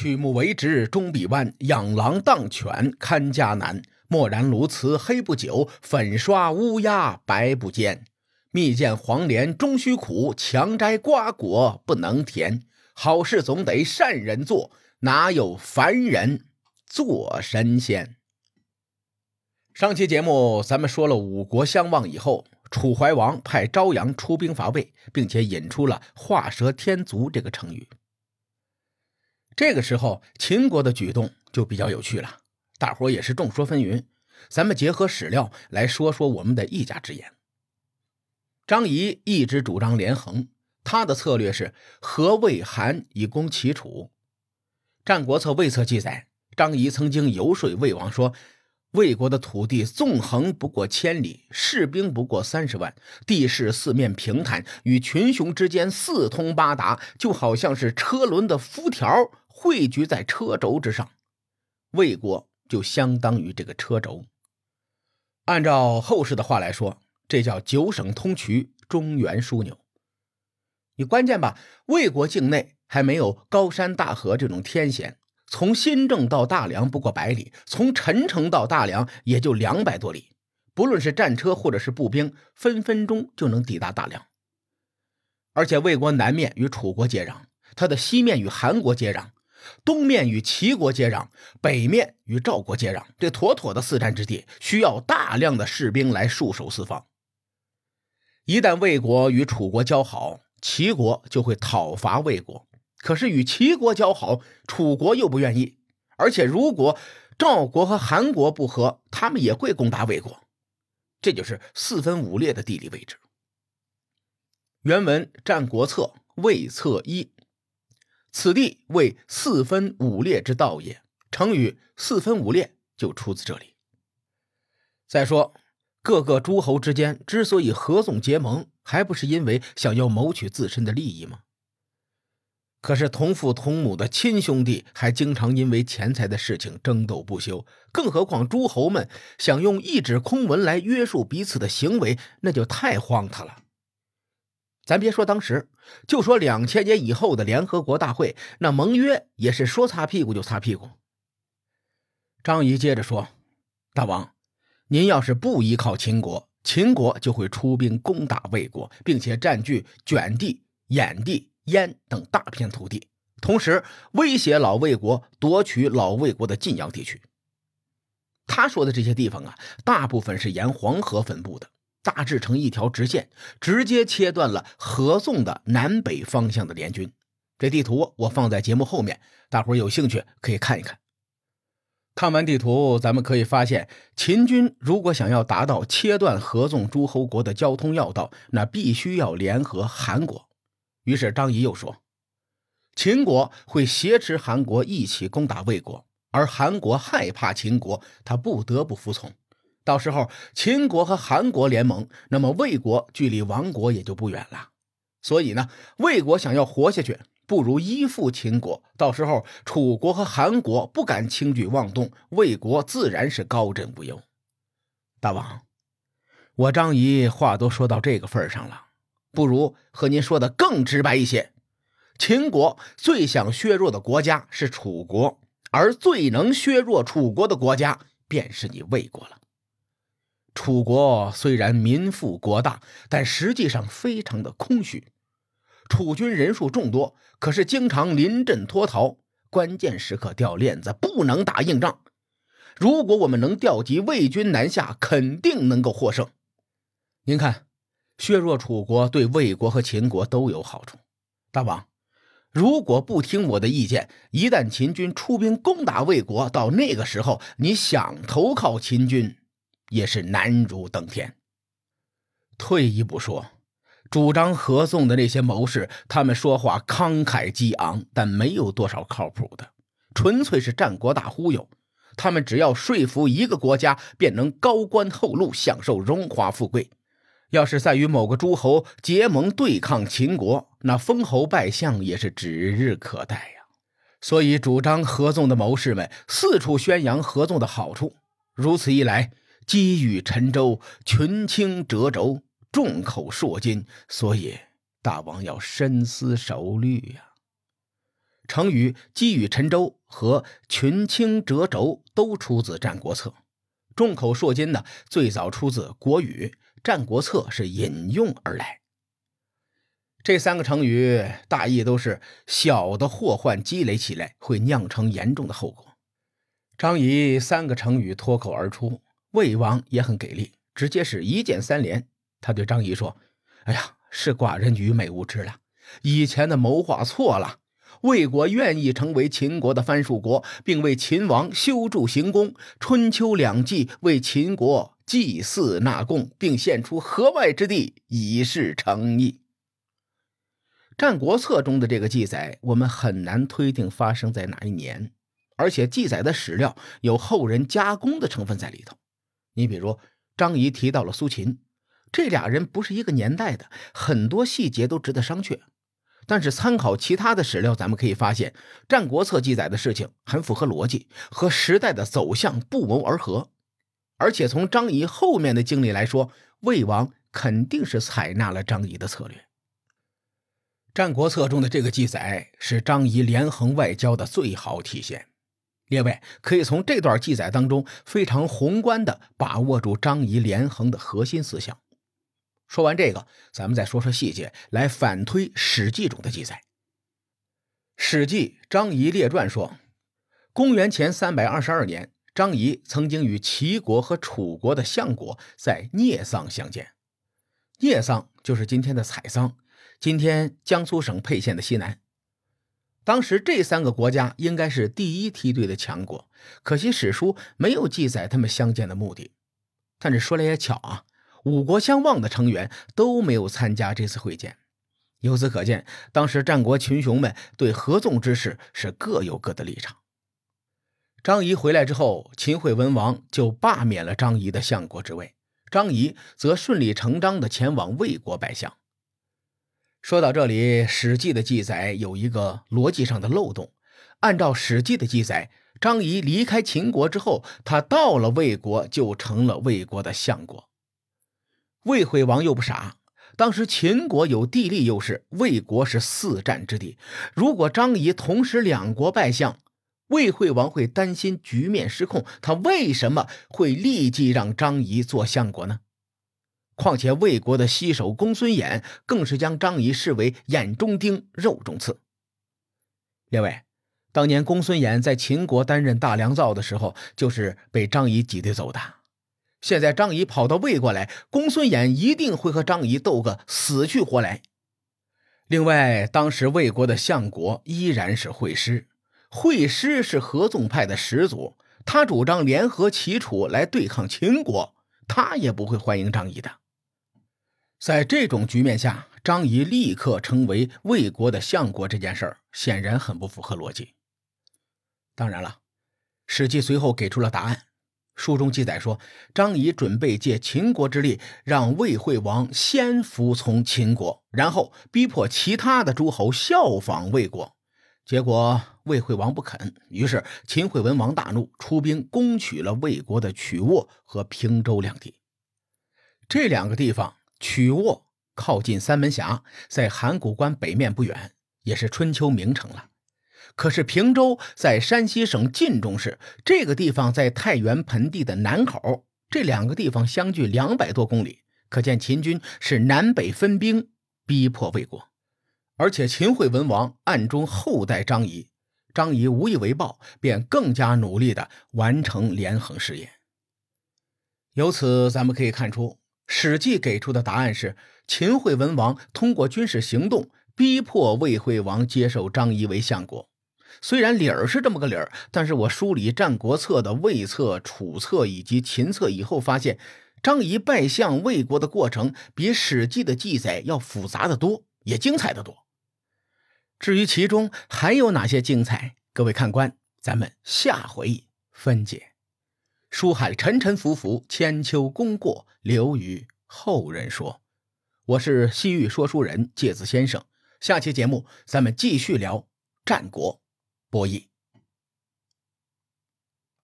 曲木为直终必弯，养狼当犬看家难。墨染鸬鹚黑不久，粉刷乌鸦白不见。蜜饯黄连终须苦，强摘瓜果不能甜。好事总得善人做，哪有凡人做神仙？上期节目咱们说了五国相望以后，楚怀王派昭阳出兵伐魏，并且引出了“画蛇添足”这个成语。这个时候，秦国的举动就比较有趣了，大伙也是众说纷纭。咱们结合史料来说说我们的一家之言。张仪一直主张连横，他的策略是和魏韩以攻齐楚。《战国策·魏策》记载，张仪曾经游说魏王说：“魏国的土地纵横不过千里，士兵不过三十万，地势四面平坦，与群雄之间四通八达，就好像是车轮的辐条。”汇聚在车轴之上，魏国就相当于这个车轴。按照后世的话来说，这叫九省通衢，中原枢纽。你关键吧，魏国境内还没有高山大河这种天险，从新郑到大梁不过百里，从陈城到大梁也就两百多里。不论是战车或者是步兵，分分钟就能抵达大梁。而且魏国南面与楚国接壤，它的西面与韩国接壤。东面与齐国接壤，北面与赵国接壤，这妥妥的四战之地，需要大量的士兵来戍守四方。一旦魏国与楚国交好，齐国就会讨伐魏国。可是与齐国交好，楚国又不愿意。而且如果赵国和韩国不和，他们也会攻打魏国。这就是四分五裂的地理位置。原文《战国策·魏策一》。此地为四分五裂之道也，成语“四分五裂”就出自这里。再说，各个诸侯之间之所以合纵结盟，还不是因为想要谋取自身的利益吗？可是同父同母的亲兄弟，还经常因为钱财的事情争斗不休，更何况诸侯们想用一纸空文来约束彼此的行为，那就太荒唐了。咱别说当时，就说两千年以后的联合国大会，那盟约也是说擦屁股就擦屁股。张仪接着说：“大王，您要是不依靠秦国，秦国就会出兵攻打魏国，并且占据卷地、兖地、燕等大片土地，同时威胁老魏国夺取老魏国的晋阳地区。”他说的这些地方啊，大部分是沿黄河分布的。大致成一条直线，直接切断了合纵的南北方向的联军。这地图我放在节目后面，大伙有兴趣可以看一看。看完地图，咱们可以发现，秦军如果想要达到切断合纵诸侯国的交通要道，那必须要联合韩国。于是张仪又说，秦国会挟持韩国一起攻打魏国，而韩国害怕秦国，他不得不服从。到时候秦国和韩国联盟，那么魏国距离亡国也就不远了。所以呢，魏国想要活下去，不如依附秦国。到时候楚国和韩国不敢轻举妄动，魏国自然是高枕无忧。大王，我张仪话都说到这个份上了，不如和您说的更直白一些：秦国最想削弱的国家是楚国，而最能削弱楚国的国家便是你魏国了。楚国虽然民富国大，但实际上非常的空虚。楚军人数众多，可是经常临阵脱逃，关键时刻掉链子，不能打硬仗。如果我们能调集魏军南下，肯定能够获胜。您看，削弱楚国对魏国和秦国都有好处。大王，如果不听我的意见，一旦秦军出兵攻打魏国，到那个时候，你想投靠秦军？也是难如登天。退一步说，主张合纵的那些谋士，他们说话慷慨激昂，但没有多少靠谱的，纯粹是战国大忽悠。他们只要说服一个国家，便能高官厚禄，享受荣华富贵。要是再与某个诸侯结盟对抗秦国，那封侯拜相也是指日可待呀。所以，主张合纵的谋士们四处宣扬合纵的好处。如此一来，积雨沉舟，群倾折轴，众口铄金，所以大王要深思熟虑呀。成语“积雨沉舟”和“群倾折轴”都出自《战国策》。众口铄金呢，最早出自《国语》，《战国策》是引用而来。这三个成语大意都是小的祸患积累起来会酿成严重的后果。张仪三个成语脱口而出，魏王也很给力，直接是一键三连。他对张仪说：“哎呀，是寡人愚昧无知了，以前的谋划错了。魏国愿意成为秦国的藩属国，并为秦王修筑行宫，春秋两季为秦国祭祀纳贡，并献出河外之地以示诚意。”《战国策》中的这个记载，我们很难推定发生在哪一年，而且记载的史料有后人加工的成分在里头。你比如张仪提到了苏秦，这俩人不是一个年代的，很多细节都值得商榷。但是参考其他的史料，咱们可以发现，《战国策》记载的事情很符合逻辑，和时代的走向不谋而合。而且从张仪后面的经历来说，魏王肯定是采纳了张仪的策略。《战国策》中的这个记载是张仪连横外交的最好体现。列位可以从这段记载当中非常宏观的把握住张仪连横的核心思想。说完这个，咱们再说说细节，来反推《史记》中的记载。《史记·张仪列传》说，公元前三百二十二年，张仪曾经与齐国和楚国的相国在聂桑相见。聂桑就是今天的采桑。今天江苏省沛县的西南，当时这三个国家应该是第一梯队的强国，可惜史书没有记载他们相见的目的。但是说来也巧啊，五国相望的成员都没有参加这次会见，由此可见，当时战国群雄们对合纵之事是各有各的立场。张仪回来之后，秦惠文王就罢免了张仪的相国之位，张仪则顺理成章地前往魏国拜相。说到这里，《史记》的记载有一个逻辑上的漏洞。按照《史记》的记载，张仪离开秦国之后，他到了魏国，就成了魏国的相国。魏惠王又不傻，当时秦国有地利优势，魏国是四战之地。如果张仪同时两国拜相，魏惠王会担心局面失控。他为什么会立即让张仪做相国呢？况且魏国的西首公孙衍更是将张仪视为眼中钉、肉中刺。列位，当年公孙衍在秦国担任大良造的时候，就是被张仪挤兑走的。现在张仪跑到魏国来，公孙衍一定会和张仪斗个死去活来。另外，当时魏国的相国依然是惠师，惠师是合纵派的始祖，他主张联合齐楚来对抗秦国，他也不会欢迎张仪的。在这种局面下，张仪立刻成为魏国的相国，这件事儿显然很不符合逻辑。当然了，《史记》随后给出了答案。书中记载说，张仪准备借秦国之力，让魏惠王先服从秦国，然后逼迫其他的诸侯效仿魏国。结果魏惠王不肯，于是秦惠文王大怒，出兵攻取了魏国的曲沃和平州两地。这两个地方。曲沃靠近三门峡，在函谷关北面不远，也是春秋名城了。可是平州在山西省晋中市，这个地方在太原盆地的南口，这两个地方相距两百多公里，可见秦军是南北分兵逼迫魏国。而且秦惠文王暗中厚待张仪，张仪无以为报，便更加努力地完成连横事业。由此，咱们可以看出。《史记》给出的答案是：秦惠文王通过军事行动逼迫魏惠王接受张仪为相国。虽然理儿是这么个理儿，但是我梳理《战国策》的魏策、楚策以及秦策以后，发现张仪拜相魏国的过程比《史记》的记载要复杂的多，也精彩的多。至于其中还有哪些精彩，各位看官，咱们下回分解。书海沉沉浮浮，千秋功过留于后人说。我是西域说书人介子先生，下期节目咱们继续聊战国博弈。